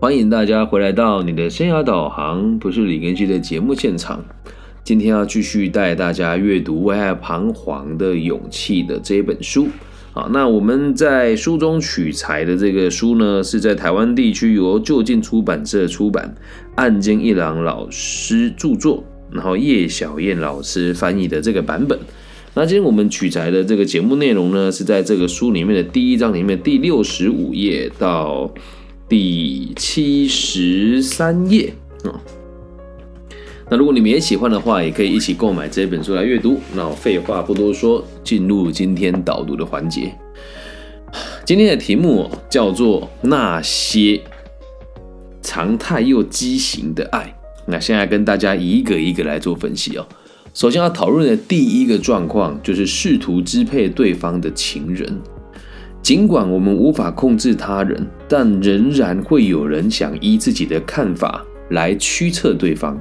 欢迎大家回来到你的生涯导航，不是李根熙的节目现场。今天要继续带大家阅读《为爱彷徨的勇气》的这一本书。好，那我们在书中取材的这个书呢，是在台湾地区由就近出版社出版，岸间一郎老师著作，然后叶小燕老师翻译的这个版本。那今天我们取材的这个节目内容呢，是在这个书里面的第一章里面第六十五页到第七十三页啊。那如果你们也喜欢的话，也可以一起购买这本书来阅读。那我废话不多说，进入今天导读的环节。今天的题目叫做《那些常态又畸形的爱》。那现在跟大家一个一个来做分析哦。首先要讨论的第一个状况，就是试图支配对方的情人。尽管我们无法控制他人，但仍然会有人想依自己的看法来驱策对方。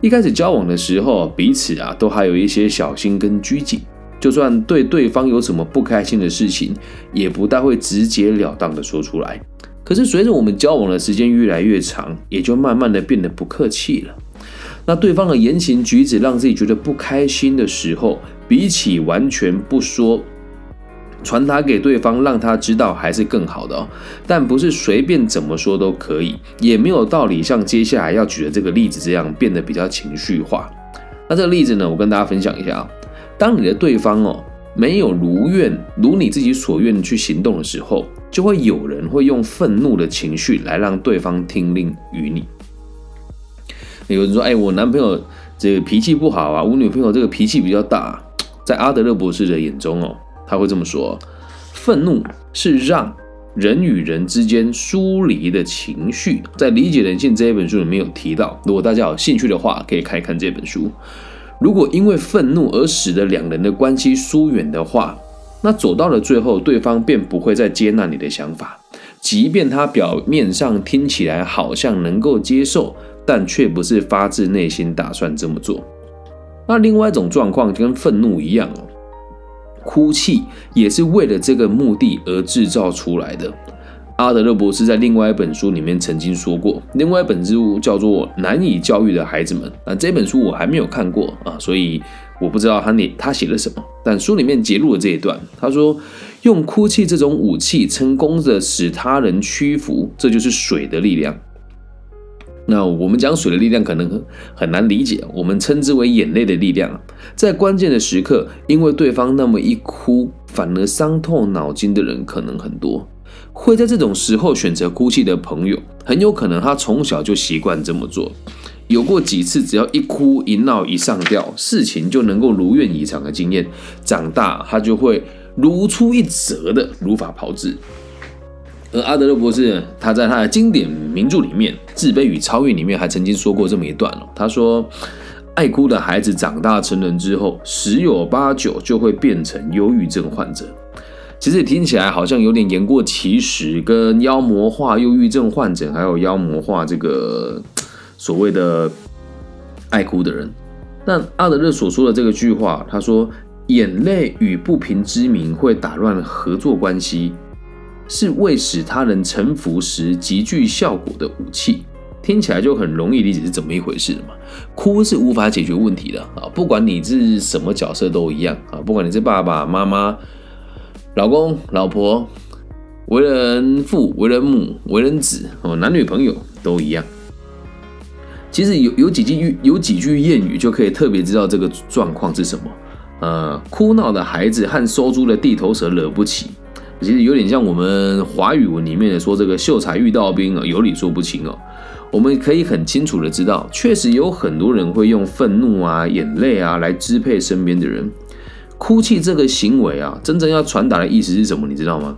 一开始交往的时候，彼此啊都还有一些小心跟拘谨，就算对对方有什么不开心的事情，也不大会直截了当的说出来。可是随着我们交往的时间越来越长，也就慢慢的变得不客气了。那对方的言行举止让自己觉得不开心的时候，比起完全不说。传达给对方，让他知道还是更好的哦。但不是随便怎么说都可以，也没有道理像接下来要举的这个例子这样变得比较情绪化。那这个例子呢，我跟大家分享一下啊。当你的对方哦没有如愿如你自己所愿去行动的时候，就会有人会用愤怒的情绪来让对方听令于你。有人说：“哎，我男朋友这个脾气不好啊，我女朋友这个脾气比较大。”在阿德勒博士的眼中哦。他会这么说：愤怒是让人与人之间疏离的情绪。在《理解人性》这一本书里面有提到，如果大家有兴趣的话，可以看一看这本书。如果因为愤怒而使得两人的关系疏远的话，那走到了最后，对方便不会再接纳你的想法，即便他表面上听起来好像能够接受，但却不是发自内心打算这么做。那另外一种状况就跟愤怒一样哦。哭泣也是为了这个目的而制造出来的。阿德勒博士在另外一本书里面曾经说过，另外一本书叫做《难以教育的孩子们》啊，这本书我还没有看过啊，所以我不知道他那他写了什么。但书里面揭露了这一段，他说用哭泣这种武器成功的使他人屈服，这就是水的力量。那我们讲水的力量可能很难理解，我们称之为眼泪的力量。在关键的时刻，因为对方那么一哭，反而伤透脑筋的人可能很多。会在这种时候选择哭泣的朋友，很有可能他从小就习惯这么做。有过几次只要一哭一闹一上吊，事情就能够如愿以偿的经验，长大他就会如出一辙的如法炮制。而阿德勒博士，他在他的经典名著里面《自卑与超越》里面，还曾经说过这么一段哦。他说：“爱哭的孩子长大成人之后，十有八九就会变成忧郁症患者。”其实听起来好像有点言过其实，跟妖魔化忧郁症患者，还有妖魔化这个所谓的爱哭的人。但阿德勒所说的这个句话，他说：“眼泪与不平之名会打乱合作关系。”是为使他人臣服时极具效果的武器，听起来就很容易理解是怎么一回事嘛？哭是无法解决问题的啊！不管你是什么角色都一样啊！不管你是爸爸妈妈、老公、老婆、为人父、为人母、为人子哦，男女朋友都一样。其实有有几句有几句谚语就可以特别知道这个状况是什么。呃，哭闹的孩子和收租的地头蛇惹不起。其实有点像我们华语文里面的说这个秀才遇到兵啊，有理说不清哦。我们可以很清楚的知道，确实有很多人会用愤怒啊、眼泪啊来支配身边的人。哭泣这个行为啊，真正要传达的意思是什么？你知道吗？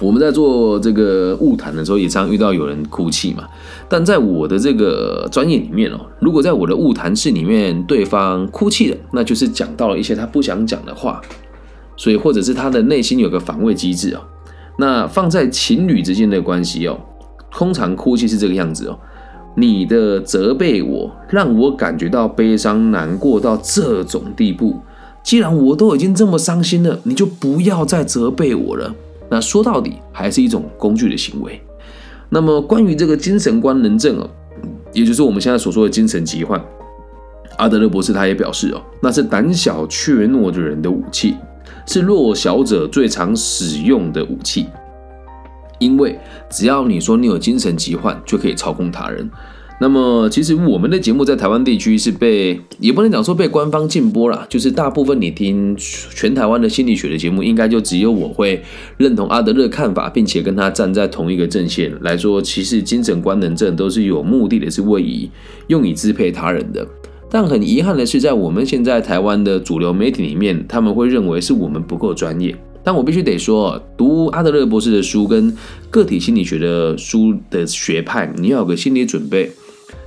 我们在做这个物谈的时候，也常遇到有人哭泣嘛。但在我的这个专业里面哦，如果在我的物谈室里面，对方哭泣了，那就是讲到了一些他不想讲的话。所以，或者是他的内心有个防卫机制哦。那放在情侣之间的关系哦，通常哭泣是这个样子哦。你的责备我，让我感觉到悲伤难过到这种地步。既然我都已经这么伤心了，你就不要再责备我了。那说到底，还是一种工具的行为。那么关于这个精神官能症哦，也就是我们现在所说的精神疾患，阿德勒博士他也表示哦，那是胆小怯懦的人的武器，是弱小者最常使用的武器，因为只要你说你有精神疾患，就可以操控他人。那么，其实我们的节目在台湾地区是被，也不能讲说被官方禁播啦，就是大部分你听全台湾的心理学的节目，应该就只有我会认同阿德勒看法，并且跟他站在同一个阵线来说，其实精神官能症都是有目的的，是为以用以支配他人的。但很遗憾的是，在我们现在台湾的主流媒体里面，他们会认为是我们不够专业。但我必须得说，读阿德勒博士的书跟个体心理学的书的学派，你要有个心理准备。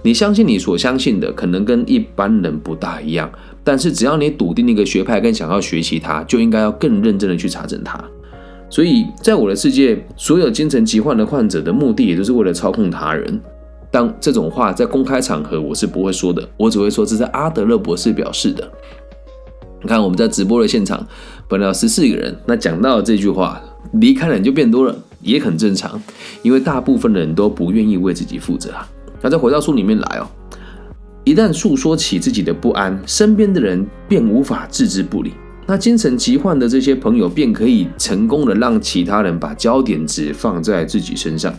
你相信你所相信的，可能跟一般人不大一样，但是只要你笃定那个学派，跟想要学习它，就应该要更认真的去查证它。所以在我的世界，所有精神疾患的患者的目的，也都是为了操控他人。当这种话在公开场合，我是不会说的，我只会说这是阿德勒博士表示的。你看我们在直播的现场，本来有十四个人，那讲到这句话，离开的人就变多了，也很正常，因为大部分的人都不愿意为自己负责啊。那再回到书里面来哦，一旦诉说起自己的不安，身边的人便无法置之不理。那精神疾患的这些朋友便可以成功的让其他人把焦点只放在自己身上。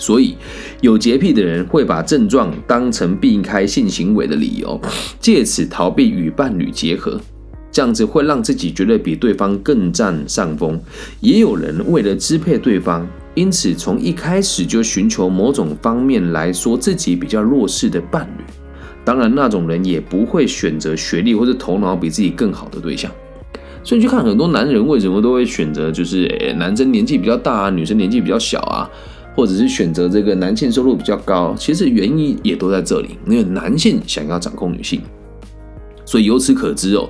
所以，有洁癖的人会把症状当成避开性行为的理由，借此逃避与伴侣结合。这样子会让自己觉得比对方更占上风。也有人为了支配对方。因此，从一开始就寻求某种方面来说自己比较弱势的伴侣。当然，那种人也不会选择学历或者头脑比自己更好的对象。所以，去看很多男人为什么都会选择，就是男生年纪比较大啊，女生年纪比较小啊，或者是选择这个男性收入比较高。其实原因也都在这里，因为男性想要掌控女性。所以由此可知哦，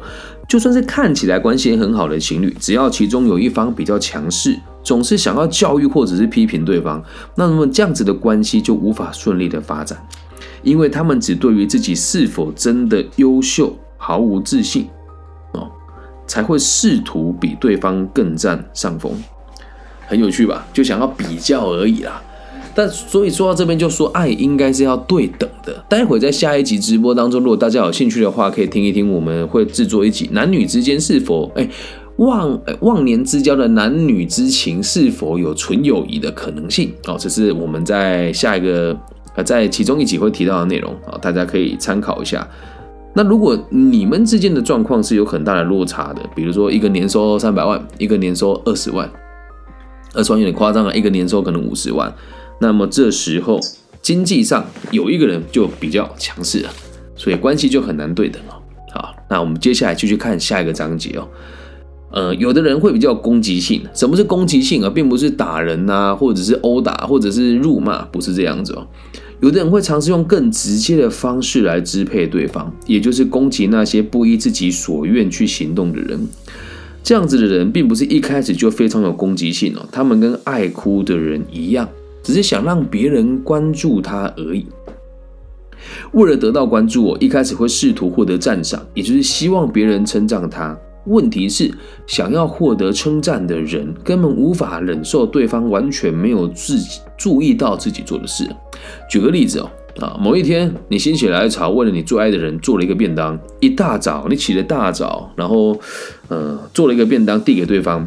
就算是看起来关系很好的情侣，只要其中有一方比较强势。总是想要教育或者是批评对方，那么这样子的关系就无法顺利的发展，因为他们只对于自己是否真的优秀毫无自信哦，才会试图比对方更占上风，很有趣吧？就想要比较而已啦。但所以说到这边就说，爱应该是要对等的。待会在下一集直播当中，如果大家有兴趣的话，可以听一听，我们会制作一集男女之间是否哎。忘忘年之交的男女之情是否有纯友谊的可能性？哦，这是我们在下一个呃，在其中一集会提到的内容啊，大家可以参考一下。那如果你们之间的状况是有很大的落差的，比如说一个年收三百万，一个年收二十万，二十万有点夸张了，一个年收可能五十万，那么这时候经济上有一个人就比较强势了，所以关系就很难对等哦。好，那我们接下来继续看下一个章节哦。呃，有的人会比较攻击性。什么是攻击性啊？并不是打人呐，或者是殴打，或者是辱骂，不是这样子哦。有的人会尝试用更直接的方式来支配对方，也就是攻击那些不依自己所愿去行动的人。这样子的人并不是一开始就非常有攻击性哦，他们跟爱哭的人一样，只是想让别人关注他而已。为了得到关注，我一开始会试图获得赞赏，也就是希望别人称赞他。问题是，想要获得称赞的人根本无法忍受对方完全没有自己注意到自己做的事。举个例子哦，啊，某一天你心血来潮，为了你最爱的人做了一个便当，一大早你起了大早，然后，呃，做了一个便当递给对方，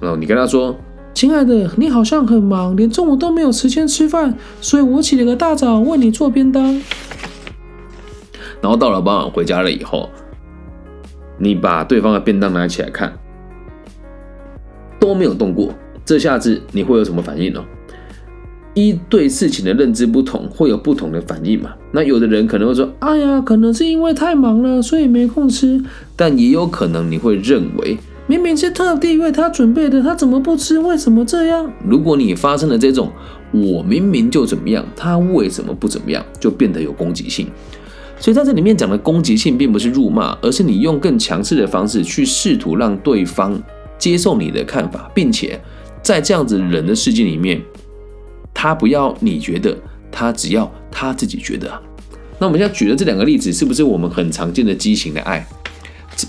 然后你跟他说：“亲爱的，你好像很忙，连中午都没有时间吃饭，所以我起了个大早为你做便当。”然后到了傍晚回家了以后。你把对方的便当拿起来看，都没有动过，这下子你会有什么反应呢？一对事情的认知不同，会有不同的反应嘛？那有的人可能会说：“哎呀，可能是因为太忙了，所以没空吃。”但也有可能你会认为，明明是特地为他准备的，他怎么不吃？为什么这样？如果你发生了这种“我明明就怎么样，他为什么不怎么样”，就变得有攻击性。所以在这里面讲的攻击性，并不是辱骂，而是你用更强势的方式去试图让对方接受你的看法，并且在这样子人的世界里面，他不要你觉得，他只要他自己觉得。那我们现在举的这两个例子，是不是我们很常见的畸形的爱？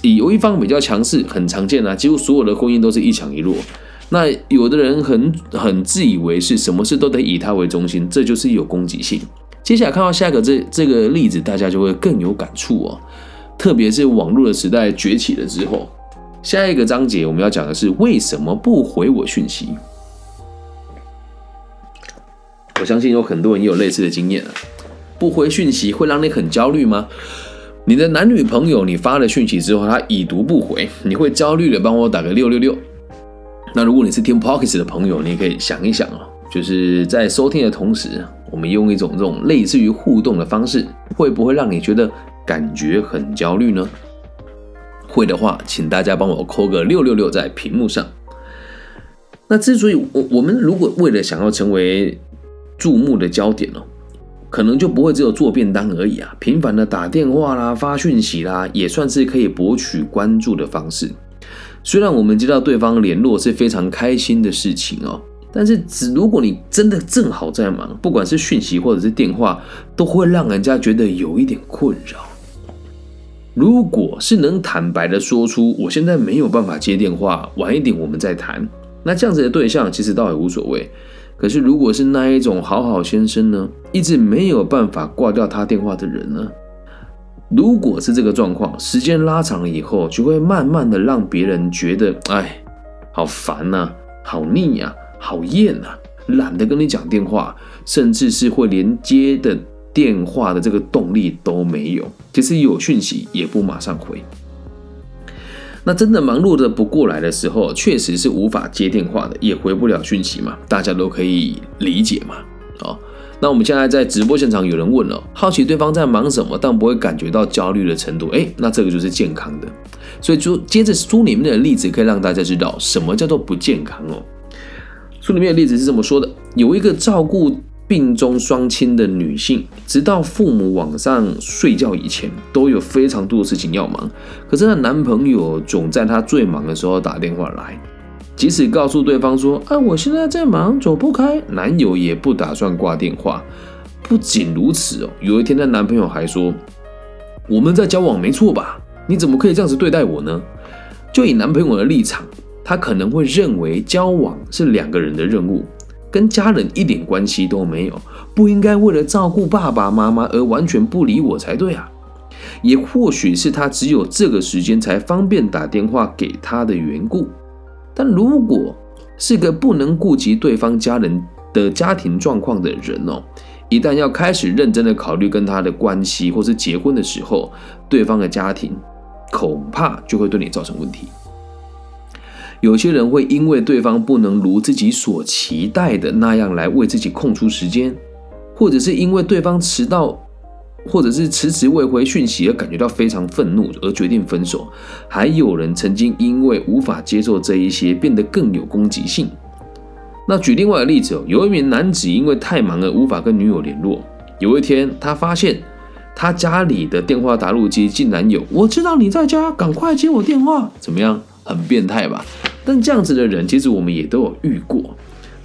有一方比较强势，很常见啊，几乎所有的婚姻都是一强一弱。那有的人很很自以为是，什么事都得以他为中心，这就是有攻击性。接下来看到下一个这这个例子，大家就会更有感触哦。特别是网络的时代崛起了之后，下一个章节我们要讲的是为什么不回我讯息。我相信有很多人也有类似的经验啊，不回讯息会让你很焦虑吗？你的男女朋友你发了讯息之后，他已读不回，你会焦虑的帮我打个六六六。那如果你是听 Pockets 的朋友，你可以想一想哦，就是在收听的同时，我们用一种这种类似于互动的方式，会不会让你觉得感觉很焦虑呢？会的话，请大家帮我扣个六六六在屏幕上。那之所以我我们如果为了想要成为注目的焦点哦，可能就不会只有做便当而已啊，频繁的打电话啦、发讯息啦，也算是可以博取关注的方式。虽然我们接到对方联络是非常开心的事情哦，但是只如果你真的正好在忙，不管是讯息或者是电话，都会让人家觉得有一点困扰。如果是能坦白的说出我现在没有办法接电话，晚一点我们再谈，那这样子的对象其实倒也无所谓。可是，如果是那一种好好先生呢，一直没有办法挂掉他电话的人呢？如果是这个状况，时间拉长了以后，就会慢慢的让别人觉得，哎，好烦呐，好腻呀，好厌呐，懒得跟你讲电话，甚至是会连接的电话的这个动力都没有。其实有讯息也不马上回。那真的忙碌的不过来的时候，确实是无法接电话的，也回不了讯息嘛，大家都可以理解嘛。好，那我们现在在直播现场有人问了，好奇对方在忙什么，但不会感觉到焦虑的程度，哎，那这个就是健康的。所以就接着书里面的例子，可以让大家知道什么叫做不健康哦。书里面的例子是这么说的：有一个照顾。病中双亲的女性，直到父母晚上睡觉以前，都有非常多的事情要忙。可是她男朋友总在她最忙的时候打电话来，即使告诉对方说：“啊，我现在在忙，走不开。”男友也不打算挂电话。不仅如此哦，有一天她男朋友还说：“我们在交往没错吧？你怎么可以这样子对待我呢？”就以男朋友的立场，他可能会认为交往是两个人的任务。跟家人一点关系都没有，不应该为了照顾爸爸妈妈而完全不理我才对啊！也或许是他只有这个时间才方便打电话给他的缘故。但如果是个不能顾及对方家人的家庭状况的人哦，一旦要开始认真的考虑跟他的关系或是结婚的时候，对方的家庭恐怕就会对你造成问题。有些人会因为对方不能如自己所期待的那样来为自己空出时间，或者是因为对方迟到，或者是迟迟未回讯息而感觉到非常愤怒而决定分手。还有人曾经因为无法接受这一些，变得更有攻击性。那举另外的例子哦，有一名男子因为太忙而无法跟女友联络。有一天，他发现他家里的电话打录机竟然有“我知道你在家，赶快接我电话”，怎么样？很变态吧？但这样子的人，其实我们也都有遇过。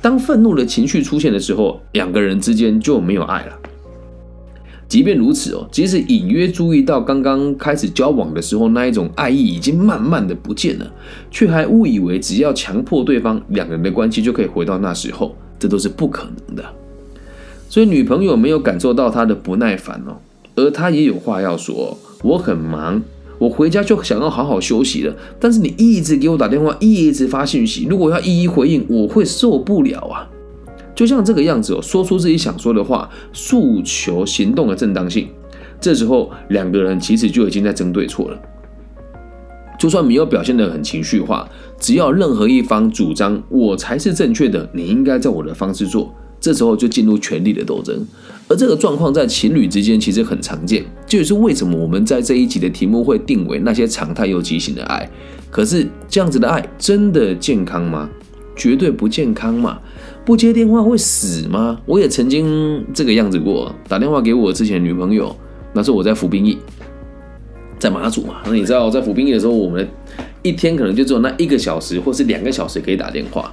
当愤怒的情绪出现的时候，两个人之间就没有爱了。即便如此哦，即使隐约注意到刚刚开始交往的时候那一种爱意已经慢慢的不见了，却还误以为只要强迫对方，两个人的关系就可以回到那时候，这都是不可能的。所以女朋友没有感受到他的不耐烦哦，而他也有话要说，我很忙。我回家就想要好好休息了，但是你一直给我打电话，一直发信息，如果要一一回应，我会受不了啊！就像这个样子哦，说出自己想说的话，诉求行动的正当性，这时候两个人其实就已经在争对错了。就算没有表现得很情绪化，只要任何一方主张我才是正确的，你应该照我的方式做。这时候就进入权力的斗争，而这个状况在情侣之间其实很常见，这也是为什么我们在这一集的题目会定为那些常态又畸形的爱。可是这样子的爱真的健康吗？绝对不健康嘛！不接电话会死吗？我也曾经这个样子过，打电话给我之前女朋友，那时候我在服兵役，在马祖嘛。那你知道在服兵役的时候，我们一天可能就只有那一个小时或是两个小时可以打电话。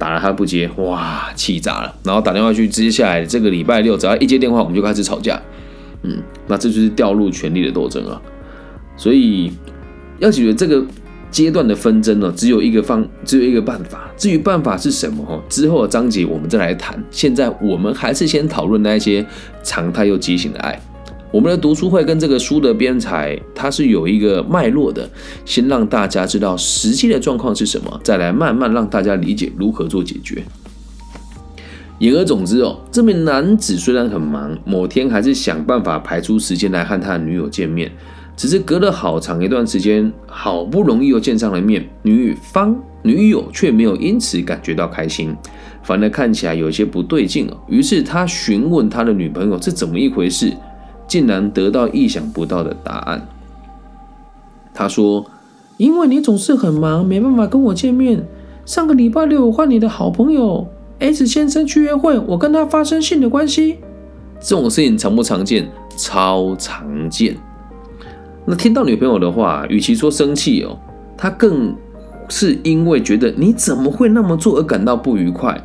打了他不接，哇，气炸了！然后打电话去，接下来这个礼拜六，只要一接电话，我们就开始吵架。嗯，那这就是掉入权力的斗争啊。所以要解决这个阶段的纷争呢，只有一个方，只有一个办法。至于办法是什么哈，之后的章节我们再来谈。现在我们还是先讨论那些常态又畸形的爱。我们的读书会跟这个书的编采，它是有一个脉络的，先让大家知道实际的状况是什么，再来慢慢让大家理解如何做解决。言而总之哦，这名男子虽然很忙，某天还是想办法排出时间来和他的女友见面。只是隔了好长一段时间，好不容易又见上了面，女方女友却没有因此感觉到开心，反而看起来有些不对劲哦。于是他询问他的女朋友这怎么一回事，竟然得到意想不到的答案。他说：“因为你总是很忙，没办法跟我见面。上个礼拜六我换你的好朋友 S 先生去约会，我跟他发生性的关系。这种事情常不常见？超常见。”那听到女朋友的话，与其说生气哦，他更是因为觉得你怎么会那么做而感到不愉快，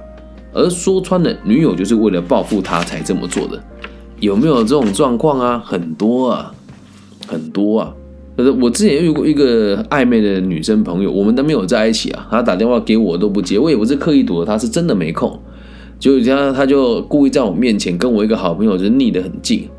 而说穿了，女友就是为了报复他才这么做的，有没有这种状况啊？很多啊，很多啊。可是我之前遇过一个暧昧的女生朋友，我们都没有在一起啊，她打电话给我都不接，我也不是刻意躲，她是真的没空，就这样，她就故意在我面前跟我一个好朋友就腻得很近。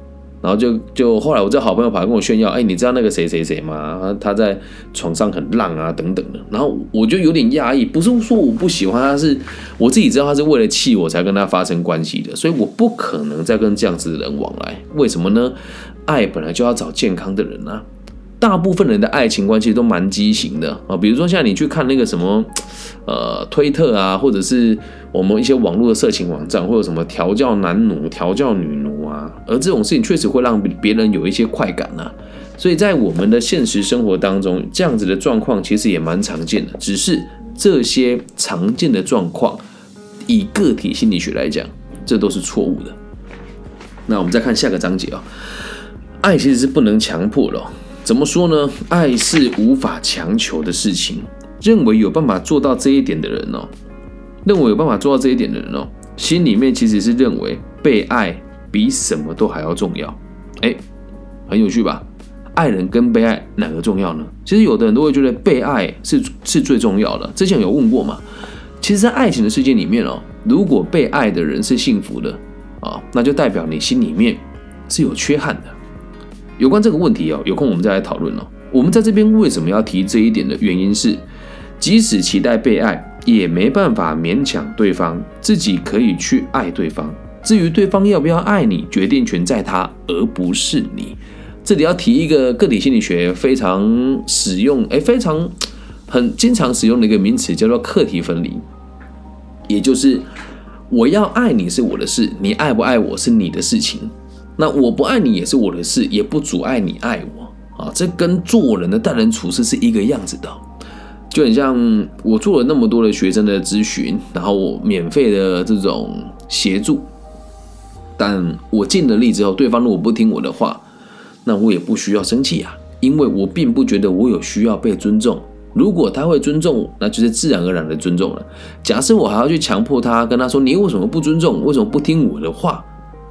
然后就就后来我这好朋友跑来跟我炫耀，哎，你知道那个谁谁谁吗？他在床上很浪啊，等等的。然后我就有点压抑，不是说我不喜欢他，是我自己知道他是为了气我才跟他发生关系的，所以我不可能再跟这样子的人往来。为什么呢？爱本来就要找健康的人啊。大部分人的爱情关系都蛮畸形的啊，比如说像你去看那个什么，呃，推特啊，或者是我们一些网络的色情网站，或者什么调教男奴、调教女奴啊，而这种事情确实会让别人有一些快感呐。所以在我们的现实生活当中，这样子的状况其实也蛮常见的。只是这些常见的状况，以个体心理学来讲，这都是错误的。那我们再看下个章节啊，爱其实是不能强迫的。怎么说呢？爱是无法强求的事情。认为有办法做到这一点的人哦，认为有办法做到这一点的人哦，心里面其实是认为被爱比什么都还要重要。哎，很有趣吧？爱人跟被爱哪个重要呢？其实有的人都会觉得被爱是是最重要的。之前有问过嘛？其实，在爱情的世界里面哦，如果被爱的人是幸福的啊，那就代表你心里面是有缺憾的。有关这个问题哦，有空我们再来讨论哦。我们在这边为什么要提这一点的原因是，即使期待被爱，也没办法勉强对方，自己可以去爱对方。至于对方要不要爱你，决定权在他，而不是你。这里要提一个个体心理学非常使用，哎，非常很经常使用的一个名词，叫做课题分离。也就是我要爱你是我的事，你爱不爱我是你的事情。那我不爱你也是我的事，也不阻碍你爱我啊！这跟做人的待人处事是一个样子的，就很像我做了那么多的学生的咨询，然后我免费的这种协助，但我尽了力之后，对方如果不听我的话，那我也不需要生气啊，因为我并不觉得我有需要被尊重。如果他会尊重我，那就是自然而然的尊重了。假设我还要去强迫他，跟他说你为什么不尊重，为什么不听我的话？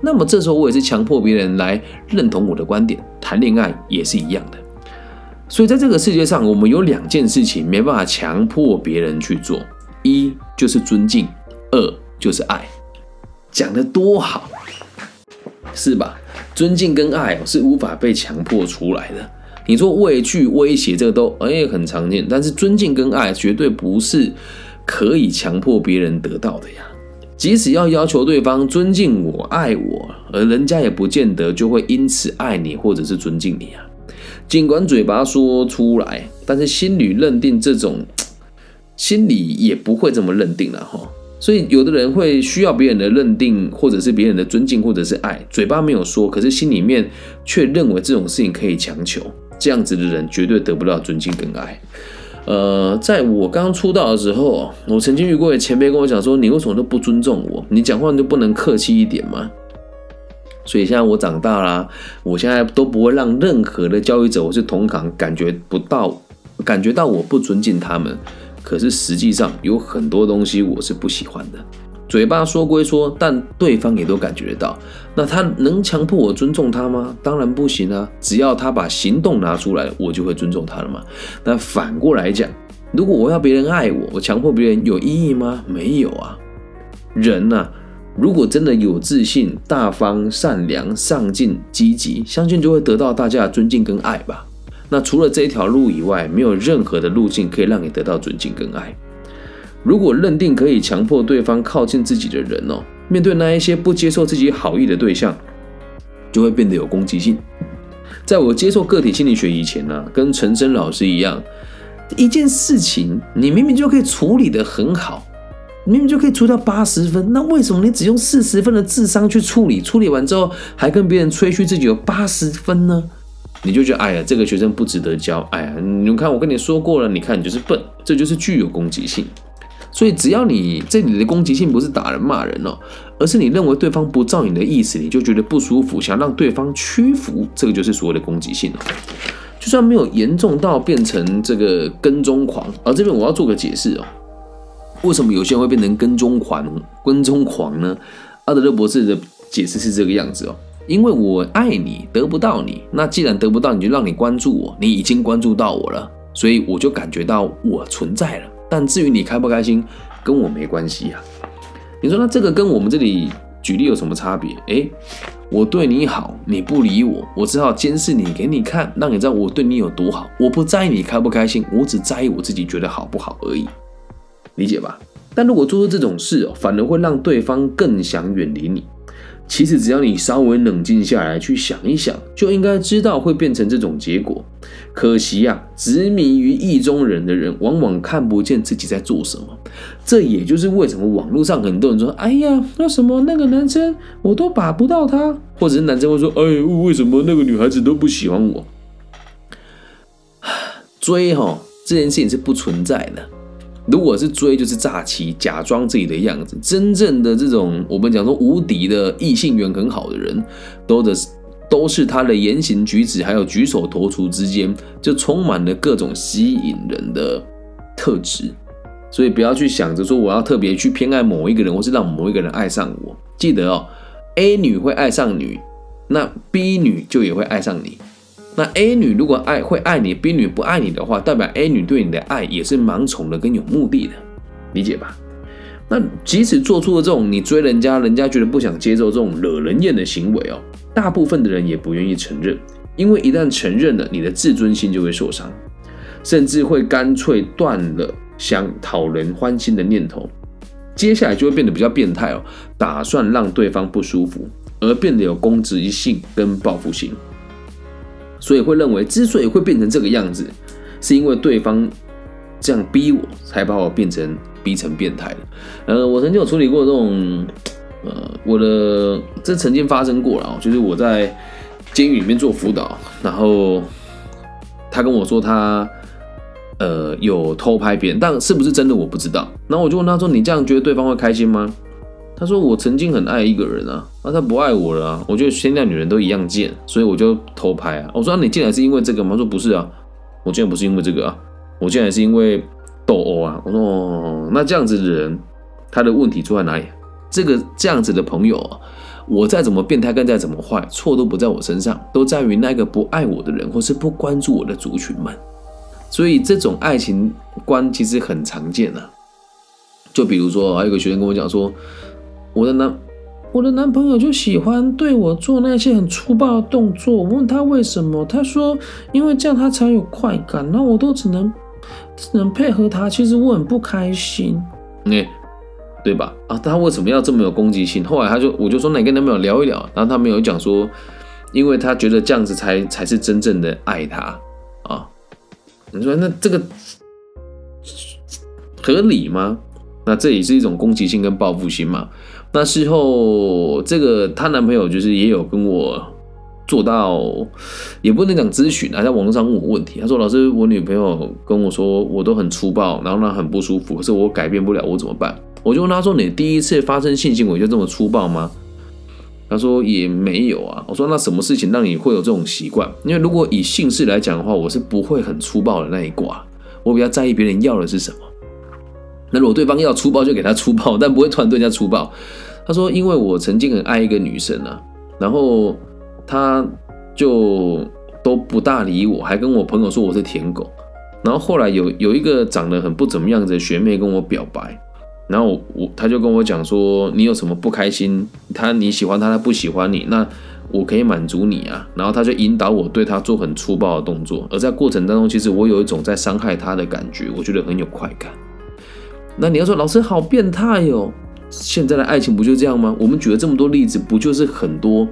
那么这时候我也是强迫别人来认同我的观点，谈恋爱也是一样的。所以在这个世界上，我们有两件事情没办法强迫别人去做：一就是尊敬，二就是爱。讲的多好，是吧？尊敬跟爱是无法被强迫出来的。你说畏惧、威胁，这个都哎很常见，但是尊敬跟爱绝对不是可以强迫别人得到的呀。即使要要求对方尊敬我、爱我，而人家也不见得就会因此爱你或者是尊敬你啊。尽管嘴巴说出来，但是心里认定这种，心里也不会这么认定了哈。所以有的人会需要别人的认定，或者是别人的尊敬，或者是爱，嘴巴没有说，可是心里面却认为这种事情可以强求。这样子的人绝对得不到尊敬跟爱。呃，在我刚出道的时候，我曾经遇过前辈跟我讲说：“你为什么都不尊重我？你讲话你就不能客气一点吗？”所以现在我长大啦，我现在都不会让任何的教育者，我是同行，感觉不到，感觉到我不尊敬他们。可是实际上有很多东西我是不喜欢的。嘴巴说归说，但对方也都感觉得到。那他能强迫我尊重他吗？当然不行啊！只要他把行动拿出来，我就会尊重他了嘛。那反过来讲，如果我要别人爱我，我强迫别人有意义吗？没有啊。人呐，如果真的有自信、大方、善良、上进、积极，相信就会得到大家的尊敬跟爱吧。那除了这一条路以外，没有任何的路径可以让你得到尊敬跟爱。如果认定可以强迫对方靠近自己的人哦，面对那一些不接受自己好意的对象，就会变得有攻击性。在我接受个体心理学以前呢，跟陈升老师一样，一件事情你明明就可以处理得很好，明明就可以出到八十分，那为什么你只用四十分的智商去处理？处理完之后还跟别人吹嘘自己有八十分呢？你就觉得哎呀，这个学生不值得教。哎呀，你看我跟你说过了，你看你就是笨，这就是具有攻击性。所以，只要你这里的攻击性不是打人骂人哦，而是你认为对方不照你的意思，你就觉得不舒服，想让对方屈服，这个就是所谓的攻击性哦。就算没有严重到变成这个跟踪狂，而这边我要做个解释哦，为什么有些人会变成跟踪狂？跟踪狂呢？阿德勒博士的解释是这个样子哦，因为我爱你，得不到你，那既然得不到你就让你关注我，你已经关注到我了，所以我就感觉到我存在了。但至于你开不开心，跟我没关系呀。你说那这个跟我们这里举例有什么差别？诶，我对你好，你不理我，我只好监视你，给你看，让你知道我对你有多好。我不在意你开不开心，我只在意我自己觉得好不好而已，理解吧？但如果做出这种事哦，反而会让对方更想远离你。其实只要你稍微冷静下来去想一想，就应该知道会变成这种结果。可惜啊，执迷于意中人的人，往往看不见自己在做什么。这也就是为什么网络上很多人说：“哎呀，那什么那个男生我都把不到他。”或者是男生会说：“哎，为什么那个女孩子都不喜欢我？” 追哈这件事情是不存在的。如果是追，就是诈欺，假装自己的样子。真正的这种，我们讲说无敌的异性缘很好的人，都的是都是他的言行举止，还有举手投足之间，就充满了各种吸引人的特质。所以不要去想着说我要特别去偏爱某一个人，或是让某一个人爱上我。记得哦，A 女会爱上女，那 B 女就也会爱上你。那 A 女如果爱会爱你，B 女不爱你的话，代表 A 女对你的爱也是盲从的跟有目的的，理解吧？那即使做出了这种你追人家，人家觉得不想接受这种惹人厌的行为哦，大部分的人也不愿意承认，因为一旦承认了，你的自尊心就会受伤，甚至会干脆断了想讨人欢心的念头，接下来就会变得比较变态哦，打算让对方不舒服，而变得有攻击性跟报复性。所以会认为，之所以会变成这个样子，是因为对方这样逼我，才把我变成逼成变态的。呃，我曾经有处理过这种，呃，我的这曾经发生过了，就是我在监狱里面做辅导，然后他跟我说他呃有偷拍别人，但是不是真的我不知道。然后我就问他说：“你这样觉得对方会开心吗？”他说：“我曾经很爱一个人啊，那他不爱我了。我觉得现在女人都一样贱，所以我就偷拍啊。我说：你进来是因为这个吗？他说：不是啊，我进来不是因为这个啊，我进来是因为斗殴啊。我说：哦，那这样子的人，他的问题出在哪里？这个这样子的朋友啊，我再怎么变态，跟再怎么坏，错都不在我身上，都在于那个不爱我的人，或是不关注我的族群们。所以这种爱情观其实很常见啊。就比如说，还有个学生跟我讲说。我的男，我的男朋友就喜欢对我做那些很粗暴的动作。我问他为什么，他说因为这样他才有快感。那我都只能只能配合他，其实我很不开心。哎，对吧？啊，他为什么要这么有攻击性？后来他就我就说，那你跟男朋友聊一聊。然后他没有讲说，因为他觉得这样子才才是真正的爱他啊。你说那这个合理吗？那这也是一种攻击性跟报复心嘛？那事后，这个她男朋友就是也有跟我做到，也不能讲咨询啊，在网络上问我问题。他说：“老师，我女朋友跟我说，我都很粗暴，然后她很不舒服，可是我改变不了，我怎么办？”我就问他说：“你第一次发生性行为就这么粗暴吗？”他说：“也没有啊。”我说：“那什么事情让你会有这种习惯？因为如果以性事来讲的话，我是不会很粗暴的那一卦，我比较在意别人要的是什么。”那如果对方要粗暴，就给他粗暴，但不会突然对人家粗暴。他说：“因为我曾经很爱一个女生啊，然后他就都不大理我，还跟我朋友说我是舔狗。然后后来有有一个长得很不怎么样的学妹跟我表白，然后我他就跟我讲说：你有什么不开心？他你喜欢他，他不喜欢你，那我可以满足你啊。然后他就引导我对他做很粗暴的动作，而在过程当中，其实我有一种在伤害他的感觉，我觉得很有快感。那你要说老师好变态哦。”现在的爱情不就这样吗？我们举了这么多例子，不就是很多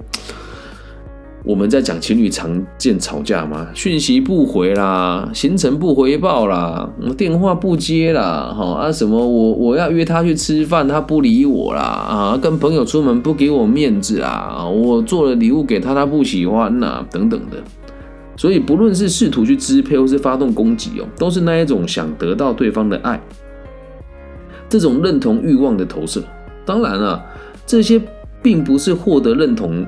我们在讲情侣常见吵架吗？讯息不回啦，行程不回报啦，电话不接啦，哈啊什么我我要约他去吃饭，他不理我啦，啊跟朋友出门不给我面子啦，我做了礼物给他，他不喜欢呐，等等的。所以不论是试图去支配，或是发动攻击哦，都是那一种想得到对方的爱。这种认同欲望的投射，当然了，这些并不是获得认同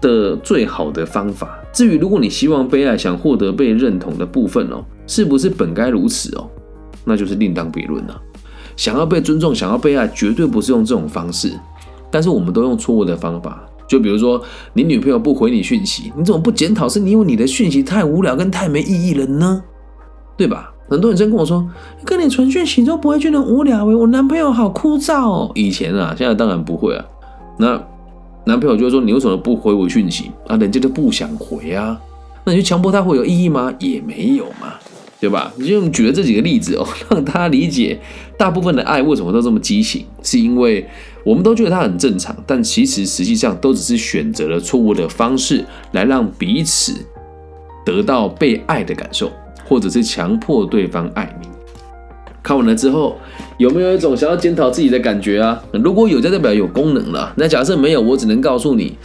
的最好的方法。至于如果你希望被爱，想获得被认同的部分哦，是不是本该如此哦？那就是另当别论了。想要被尊重，想要被爱，绝对不是用这种方式。但是我们都用错误的方法，就比如说你女朋友不回你讯息，你怎么不检讨？是因为你的讯息太无聊跟太没意义了呢？对吧？很多女生跟我说，跟你传讯息都不会觉得无聊诶，我男朋友好枯燥哦。以前啊，现在当然不会啊。那男朋友就会说，你为什么不回我讯息啊？人家就不想回啊。那你就强迫他会有意义吗？也没有嘛，对吧？你就举了这几个例子哦，让他理解大部分的爱为什么都这么畸形，是因为我们都觉得他很正常，但其实实际上都只是选择了错误的方式来让彼此得到被爱的感受。或者是强迫对方爱你，看完了之后有没有一种想要检讨自己的感觉啊？如果有，就代表有功能了。那假设没有，我只能告诉你，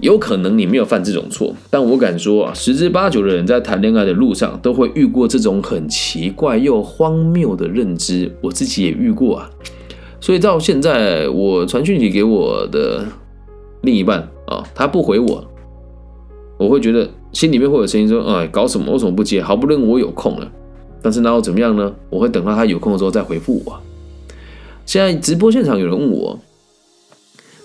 有可能你没有犯这种错。但我敢说啊，十之八九的人在谈恋爱的路上都会遇过这种很奇怪又荒谬的认知。我自己也遇过啊。所以到现在，我传讯息给我的另一半啊，他不回我，我会觉得。心里面会有声音说：“哎，搞什么？为什么不接？好不容易我有空了，但是那又怎么样呢？我会等到他有空的时候再回复我。”现在直播现场有人问我，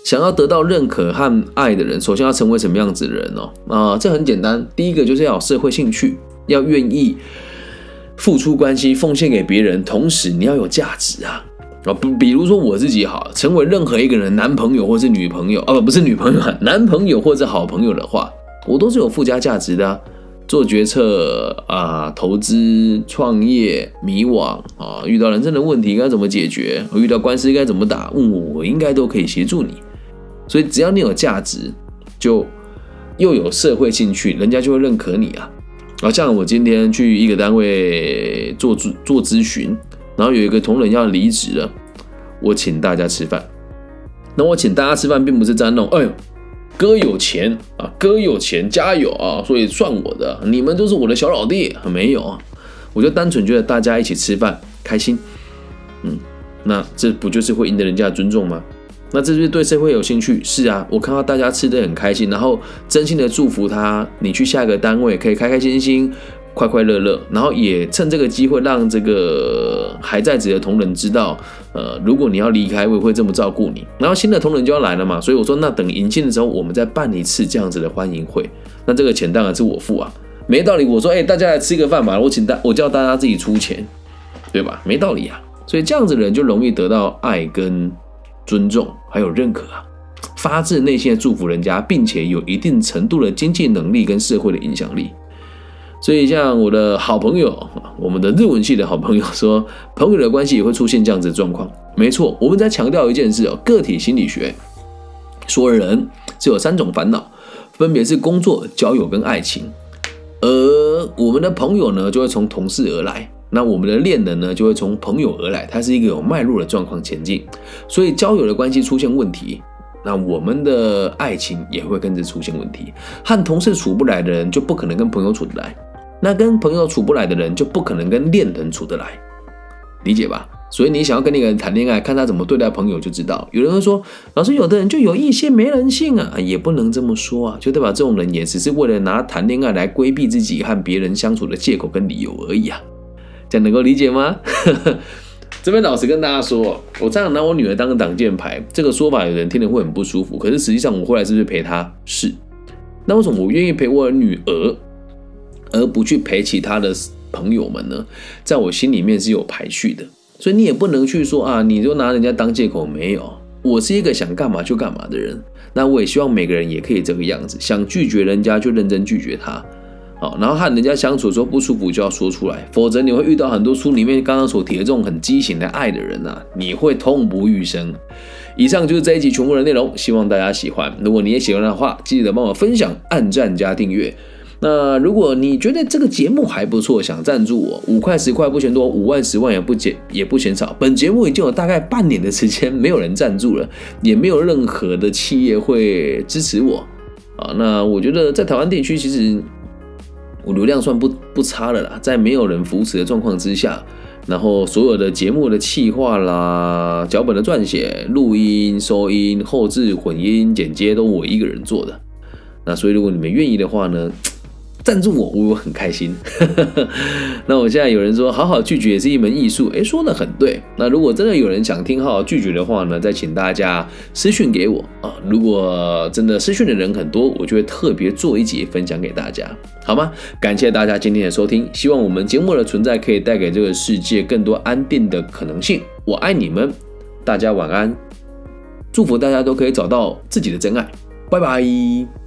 想要得到认可和爱的人，首先要成为什么样子的人哦？啊，这很简单，第一个就是要有社会兴趣，要愿意付出关系，奉献给别人，同时你要有价值啊！啊，不，比如说我自己好，成为任何一个人男朋友或是女朋友，啊，不，不是女朋友，男朋友或者好朋友的话。我都是有附加价值的，做决策啊，投资、创业、迷惘啊，遇到人生的问题该怎么解决？遇到官司该怎么打？问我，我应该都可以协助你。所以只要你有价值，就又有社会兴趣，人家就会认可你啊。啊，像我今天去一个单位做咨做咨询，然后有一个同仁要离职了，我请大家吃饭。那我请大家吃饭，并不是在弄，哎呦。哥有钱啊，哥有钱，家有啊！所以算我的，你们都是我的小老弟。没有，我就单纯觉得大家一起吃饭开心，嗯，那这不就是会赢得人家的尊重吗？那这是对社会有兴趣？是啊，我看到大家吃的很开心，然后真心的祝福他，你去下一个单位可以开开心心。快快乐乐，然后也趁这个机会让这个还在职的同仁知道，呃，如果你要离开，我也会这么照顾你。然后新的同仁就要来了嘛，所以我说，那等迎新的时候，我们再办一次这样子的欢迎会。那这个钱当然是我付啊，没道理。我说，哎，大家来吃个饭吧，我请大，我叫大家自己出钱，对吧？没道理啊。所以这样子的人就容易得到爱跟尊重，还有认可啊，发自内心的祝福人家，并且有一定程度的经济能力跟社会的影响力。所以，像我的好朋友，我们的日文系的好朋友说，朋友的关系也会出现这样子的状况。没错，我们在强调一件事哦，个体心理学说人只有三种烦恼，分别是工作、交友跟爱情。而我们的朋友呢，就会从同事而来；那我们的恋人呢，就会从朋友而来。它是一个有脉络的状况前进。所以，交友的关系出现问题，那我们的爱情也会跟着出现问题。和同事处不来的人，就不可能跟朋友处得来。那跟朋友处不来的人，就不可能跟恋人处得来，理解吧？所以你想要跟那个人谈恋爱，看他怎么对待朋友就知道。有人会说，老师，有的人就有异性没人性啊，也不能这么说啊，就代表这种人也只是为了拿谈恋爱来规避自己和别人相处的借口跟理由而已啊，这样能够理解吗？这边老实跟大家说，我这样拿我女儿当个挡箭牌，这个说法有人听了会很不舒服。可是实际上，我后来是不是陪她？是。那为什么我愿意陪我的女儿，而不去陪其他的朋友们呢？在我心里面是有排序的。所以你也不能去说啊，你就拿人家当借口。没有，我是一个想干嘛就干嘛的人。那我也希望每个人也可以这个样子，想拒绝人家就认真拒绝他。好，然后和人家相处的时候不舒服就要说出来，否则你会遇到很多书里面刚刚所提的这种很畸形的爱的人呐，你会痛不欲生。以上就是这一集全部的内容，希望大家喜欢。如果你也喜欢的话，记得帮我分享、按赞加订阅。那如果你觉得这个节目还不错，想赞助我五块十块不嫌多，五万十万也不减也不嫌少。本节目已经有大概半年的时间没有人赞助了，也没有任何的企业会支持我啊。那我觉得在台湾地区其实。我流量算不不差了啦，在没有人扶持的状况之下，然后所有的节目的企划啦、脚本的撰写、录音、收音、后置、混音、剪接都我一个人做的。那所以如果你们愿意的话呢？赞助我，我很开心。那我现在有人说，好好拒绝也是一门艺术，诶，说的很对。那如果真的有人想听好好拒绝的话呢，再请大家私讯给我啊。如果真的私讯的人很多，我就会特别做一集分享给大家，好吗？感谢大家今天的收听，希望我们节目的存在可以带给这个世界更多安定的可能性。我爱你们，大家晚安，祝福大家都可以找到自己的真爱，拜拜。